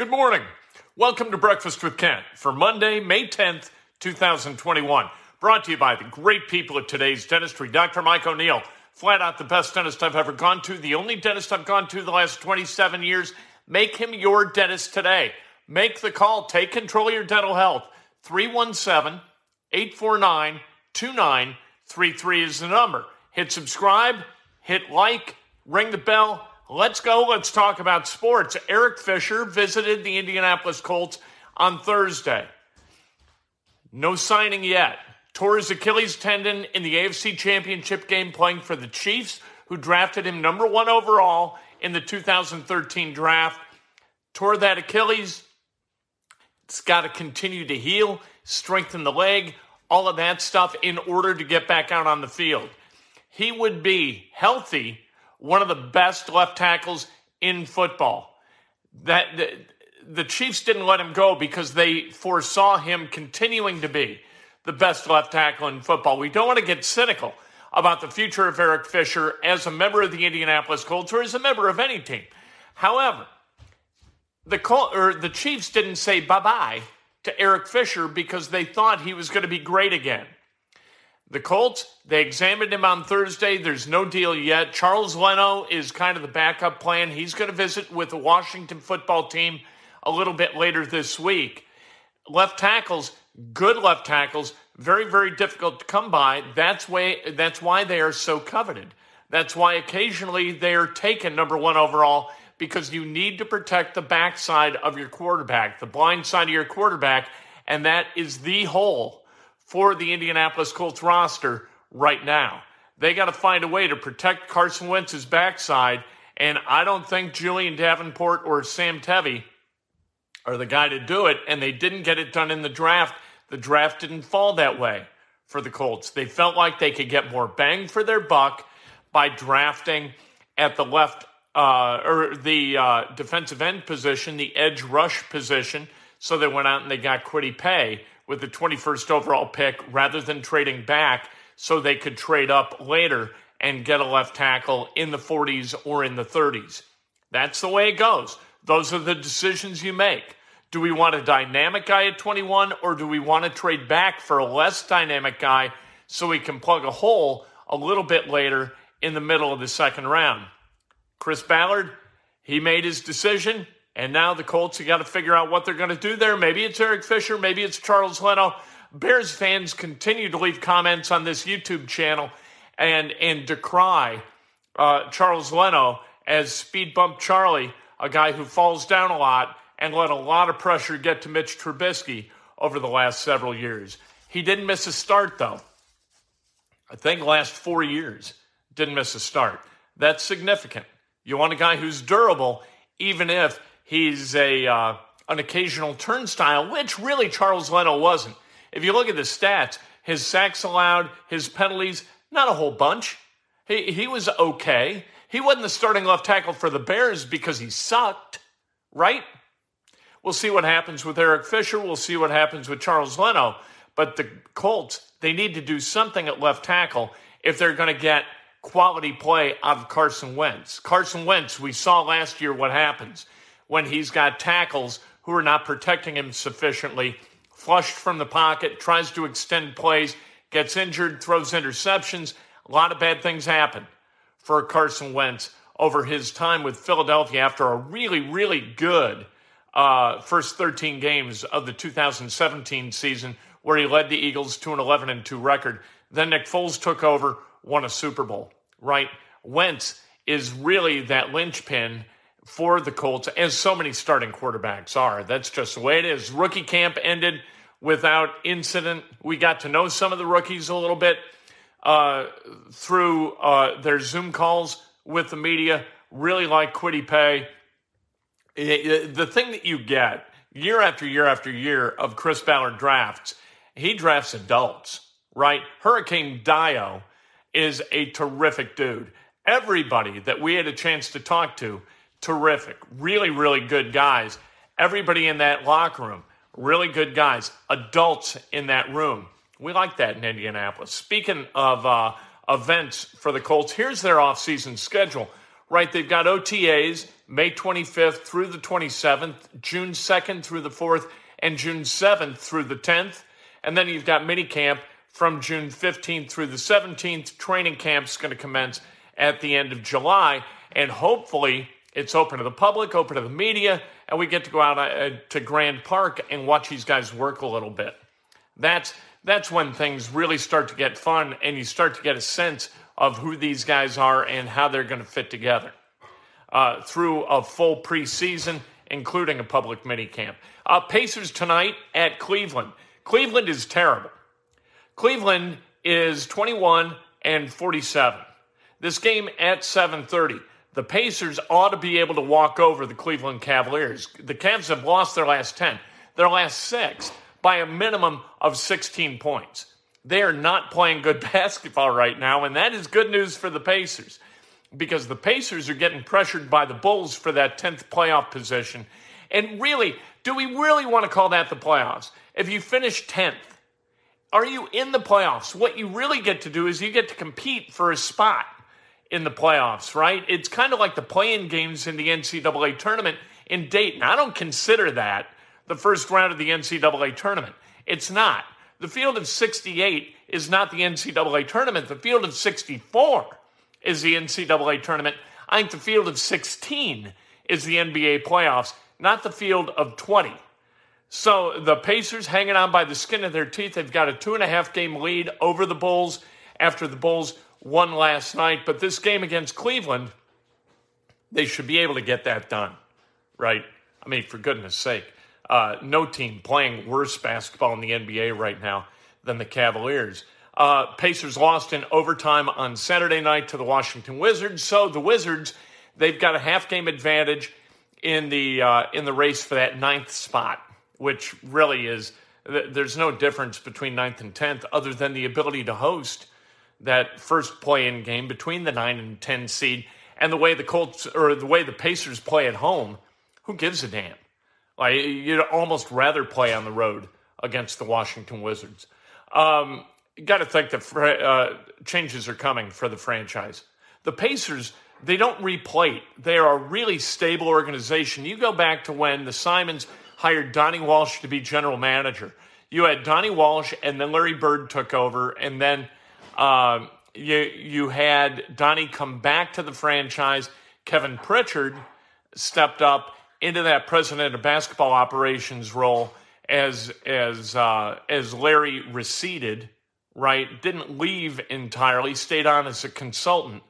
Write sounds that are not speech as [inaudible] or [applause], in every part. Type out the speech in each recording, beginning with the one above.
Good morning. Welcome to Breakfast with Kent for Monday, May 10th, 2021. Brought to you by the great people at today's dentistry, Dr. Mike O'Neill. Flat out the best dentist I've ever gone to, the only dentist I've gone to the last 27 years. Make him your dentist today. Make the call. Take control of your dental health. 317 849 2933 is the number. Hit subscribe, hit like, ring the bell. Let's go. Let's talk about sports. Eric Fisher visited the Indianapolis Colts on Thursday. No signing yet. Tore his Achilles tendon in the AFC Championship game playing for the Chiefs, who drafted him number one overall in the 2013 draft. Tore that Achilles. It's got to continue to heal, strengthen the leg, all of that stuff in order to get back out on the field. He would be healthy, one of the best left tackles in football. That the, the Chiefs didn't let him go because they foresaw him continuing to be the best left tackle in football. We don't want to get cynical about the future of Eric Fisher as a member of the Indianapolis Colts or as a member of any team. However, the Col- or the Chiefs didn't say bye-bye to Eric Fisher because they thought he was going to be great again. The Colts, they examined him on Thursday. There's no deal yet. Charles Leno is kind of the backup plan. He's going to visit with the Washington football team a little bit later this week. Left tackles, good left tackles, very, very difficult to come by. That's why, that's why they are so coveted. That's why occasionally they are taken number one overall because you need to protect the backside of your quarterback, the blind side of your quarterback, and that is the hole for the Indianapolis Colts roster right now. They got to find a way to protect Carson Wentz's backside, and I don't think Julie'n Davenport or Sam Tevi are the guy to do it, and they didn't get it done in the draft. The draft didn't fall that way for the Colts. They felt like they could get more bang for their buck by drafting at the left uh, or the uh, defensive end position, the edge rush position. So they went out and they got Kwity Paye with the 21st overall pick rather than trading back so they could trade up later and get a left tackle in the 40s or in the 30s. That's the way it goes. Those are the decisions you make. Do we want a dynamic guy at 21 or do we want to trade back for a less dynamic guy so we can plug a hole a little bit later in the middle of the second round? Chris Ballard, he made his decision, and now the Colts have got to figure out what they're going to do there. Maybe it's Eric Fisher, maybe it's Charles Leno. Bears fans continue to leave comments on this YouTube channel and and decry uh, Charles Leno as Speed Bump Charlie, a guy who falls down a lot and let a lot of pressure get to Mitch Trubisky over the last several years. He didn't miss a start though. I think last four years didn't miss a start. That's significant. You want a guy who's durable, even if he's a uh, an occasional turnstile, which really Charles Leno wasn't. If you look at the stats, his sacks allowed, his penalties, not a whole bunch. He, he was okay. He wasn't the starting left tackle for the Bears because he sucked, right? We'll see what happens with Eric Fisher. We'll see what happens with Charles Leno. But the Colts, they need to do something at left tackle if they're going to get quality play out of Carson Wentz. Carson Wentz, we saw last year what happens when he's got tackles who are not protecting him sufficiently, flushed from the pocket, tries to extend plays, gets injured, throws interceptions. A lot of bad things happen for Carson Wentz over his time with Philadelphia after a really, really good uh, first 13 games of the 2017 season, where he led the Eagles to an 11 and 2 record. Then Nick Foles took over, won a Super Bowl, right? Wentz is really that linchpin for the Colts, as so many starting quarterbacks are. That's just the way it is. Rookie camp ended without incident. We got to know some of the rookies a little bit uh, through uh, their Zoom calls with the media. Really like Kwity Paye. The thing that you get year after year after year of Chris Ballard drafts, he drafts adults, right? Hurricane Dio is a terrific dude. Everybody that we had a chance to talk to, terrific. Really, really good guys. Everybody in that locker room, really good guys. Adults in that room. We like that in Indianapolis. Speaking of uh, events for the Colts, here's their offseason schedule. Right, they've got OTAs May 25th through the 27th, June 2nd through the 4th, and June 7th through the 10th. And then you've got minicamp from June 15th through the 17th. Training camp's going to commence at the end of July. And hopefully, it's open to the public, open to the media, and we get to go out uh, to Grand Park and watch these guys work a little bit. That's that's when things really start to get fun and you start to get a sense of who these guys are and how they're going to fit together uh, through a full preseason, including a public minicamp. Uh, Pacers tonight at Cleveland. Cleveland is terrible. Cleveland is 21 and 47. This game at 7:30. The Pacers ought to be able to walk over the Cleveland Cavaliers. The Cavs have lost their last 10, their last six by a minimum of 16 points. They are not playing good [laughs] basketball right now, and that is good news for the Pacers because the Pacers are getting pressured by the Bulls for that 10th playoff position. And really, do we really want to call that the playoffs? If you finish 10th, are you in the playoffs? What you really get to do is you get to compete for a spot in the playoffs, right? It's kind of like the play-in games in the NCAA tournament in Dayton. I don't consider that the first round of the NCAA tournament. It's not. The field of 68 is not the NCAA tournament. The field of 64 is the NCAA tournament. I think the field of 16 is the NBA playoffs, not the field of 20. So the Pacers hanging on by the skin of their teeth. They've got a two and a half game lead over the Bulls after the Bulls won last night. But this game against Cleveland, they should be able to get that done, right? I mean, for goodness sake. Uh, no team playing worse basketball in the NBA right now than the Cavaliers. Uh, Pacers lost in overtime on Saturday night to the Washington Wizards. So the Wizards, they've got a half game advantage in the uh, in the race for that ninth spot, which really is there's no difference between ninth and tenth other than the ability to host that first play-in game between the nine and ten seed and the way the Colts or the way the Pacers play at home. Who gives a damn? Like you'd almost rather play on the road against the Washington Wizards. Um, you got to think that uh, changes are coming for the franchise. The Pacers, they don't replate. They are a really stable organization. You go back to when the Simons hired Donnie Walsh to be general manager. You had Donnie Walsh, and then Larry Bird took over, and then uh, you you had Donnie come back to the franchise. Kevin Pritchard stepped up, into that president of basketball operations role as as uh, as Larry receded, right? Didn't leave entirely, stayed on as a consultant.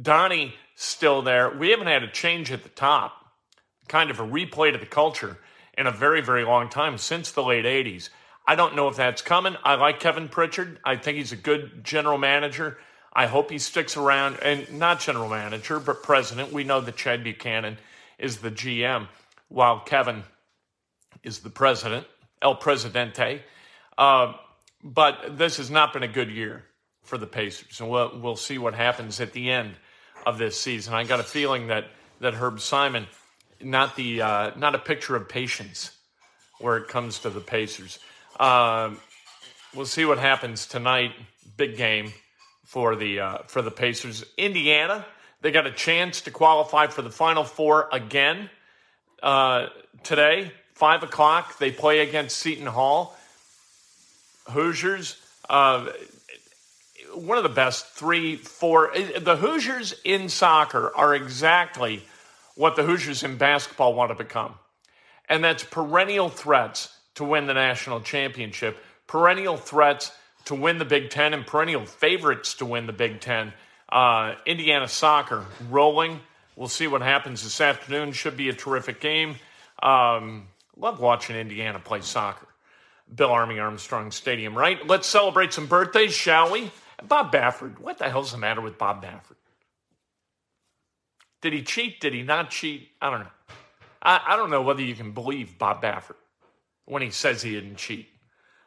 Donnie still there. We haven't had a change at the top, kind of a replay to the culture in a very very long time since the late '80s. I don't know if that's coming. I like Kevin Pritchard. I think he's a good general manager. I hope he sticks around and not general manager, but president. We know that Chad Buchanan is the GM while Kevin is the president, El Presidente. Uh, but this has not been a good year for the Pacers, and we'll, we'll see what happens at the end of this season. I got a feeling that that Herb Simon, not the uh, not a picture of patience where it comes to the Pacers. Um, we'll see what happens tonight. Big game for the uh, for the Pacers. Indiana, they got a chance to qualify for the Final Four again uh, today. Five o'clock, they play against Seton Hall. Hoosiers, uh, one of the best three, four. The Hoosiers in soccer are exactly what the Hoosiers in basketball want to become. And that's perennial threats to win the national championship, perennial threats to win the Big Ten, and perennial favorites to win the Big Ten. Uh, Indiana soccer rolling. We'll see what happens this afternoon. Should be a terrific game. Um, love watching Indiana play soccer. Bill Army Armstrong Stadium, right? Let's celebrate some birthdays, shall we? Bob Baffert. What the hell's the matter with Bob Baffert? Did he cheat? Did he not cheat? I don't know. I, I don't know whether you can believe Bob Baffert when he says he didn't cheat.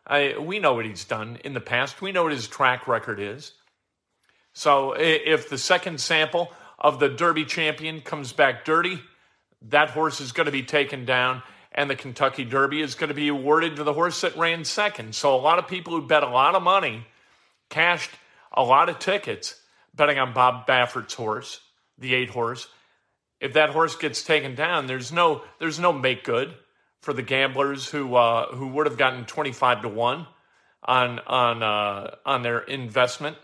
I, we know what he's done in the past. We know what his track record is. So if the second sample of the Derby champion comes back dirty, that horse is going to be taken down, and the Kentucky Derby is going to be awarded to the horse that ran second. So a lot of people who bet a lot of money cashed a lot of tickets betting on Bob Baffert's horse, the eight horse. If that horse gets taken down, there's no there's no make good for the gamblers who uh, who would have gotten twenty five to one on on uh, on their investment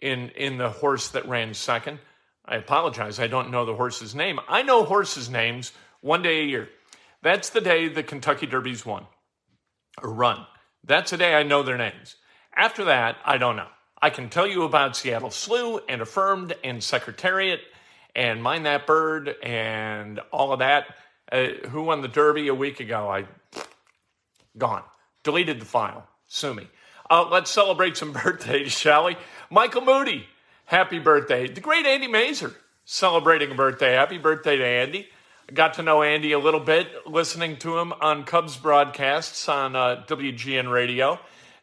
in in the horse that ran second. I apologize, I don't know the horse's name. I know horses' names one day a year. That's the day the Kentucky Derby's won or run. That's the day I know their names. After that, I don't know. I can tell you about Seattle Slew and Affirmed and Secretariat and Mine That Bird and all of that. Uh, who won the Derby a week ago? I gone. Deleted the file. Sue me. Uh, let's celebrate some [laughs] birthdays, shall we? Michael Moody, happy birthday. The great Andy Masur celebrating a birthday. Happy birthday to Andy. I got to know Andy a little bit listening to him on Cubs broadcasts on uh, WGN Radio.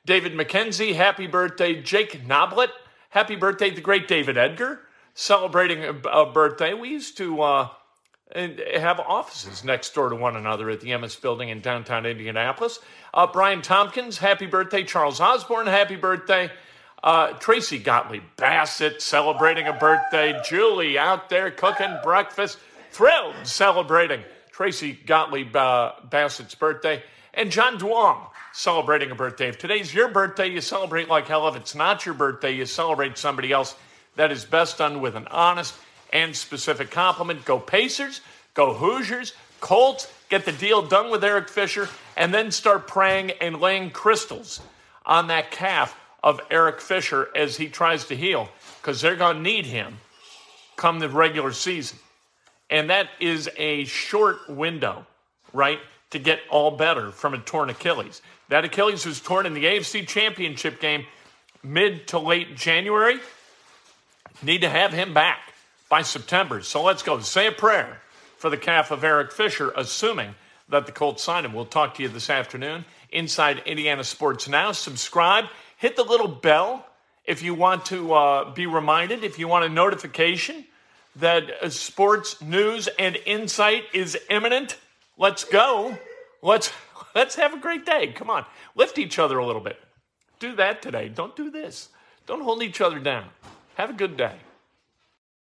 David McKenzie, happy birthday. Jake Noblet, happy birthday. The great David Edgar, celebrating a, a birthday. We used to uh, have offices next door to one another at the Emmis Building in downtown Indianapolis. Uh, Brian Tompkins, happy birthday. Charles Osborne, happy birthday. Uh, Tracy Gottlieb Bassett celebrating a birthday. Julie out there cooking breakfast, thrilled celebrating Tracy Gottlieb uh, Bassett's birthday. And John Duong, celebrating a birthday. If today's your birthday, you celebrate like hell. If it's not your birthday, you celebrate somebody else. That is best done with an honest and specific compliment. Go Pacers, go Hoosiers, Colts, get the deal done with Eric Fisher, and then start praying and laying crystals on that calf of Eric Fisher as he tries to heal, because they're going to need him come the regular season. And that is a short window, right, to get all better from a torn Achilles. That Achilles was torn in the AFC Championship game mid to late January. Need to have him back by September. So let's go. Say a prayer for the calf of Eric Fisher, assuming that the Colts sign him. We'll talk to you this afternoon inside Indiana Sports Now. Subscribe, hit the little bell if you want to uh, be reminded, if you want a notification that uh, sports news and insight is imminent. Let's go. Let's Let's have a great day. Come on. Lift each other a little bit. Do that today. Don't do this. Don't hold each other down. Have a good day.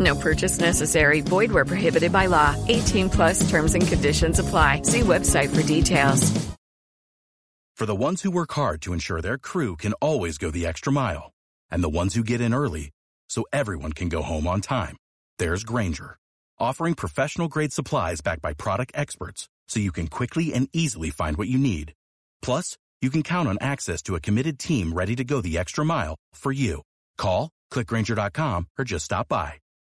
No purchase necessary. Void where prohibited by law. 18 plus terms and conditions apply. See website for details. For the ones who work hard to ensure their crew can always go the extra mile, and the ones who get in early so everyone can go home on time, there's Grainger, offering professional grade supplies backed by product experts so you can quickly and easily find what you need. Plus, you can count on access to a committed team ready to go the extra mile for you. Call, clickgrainger.com, or just stop by.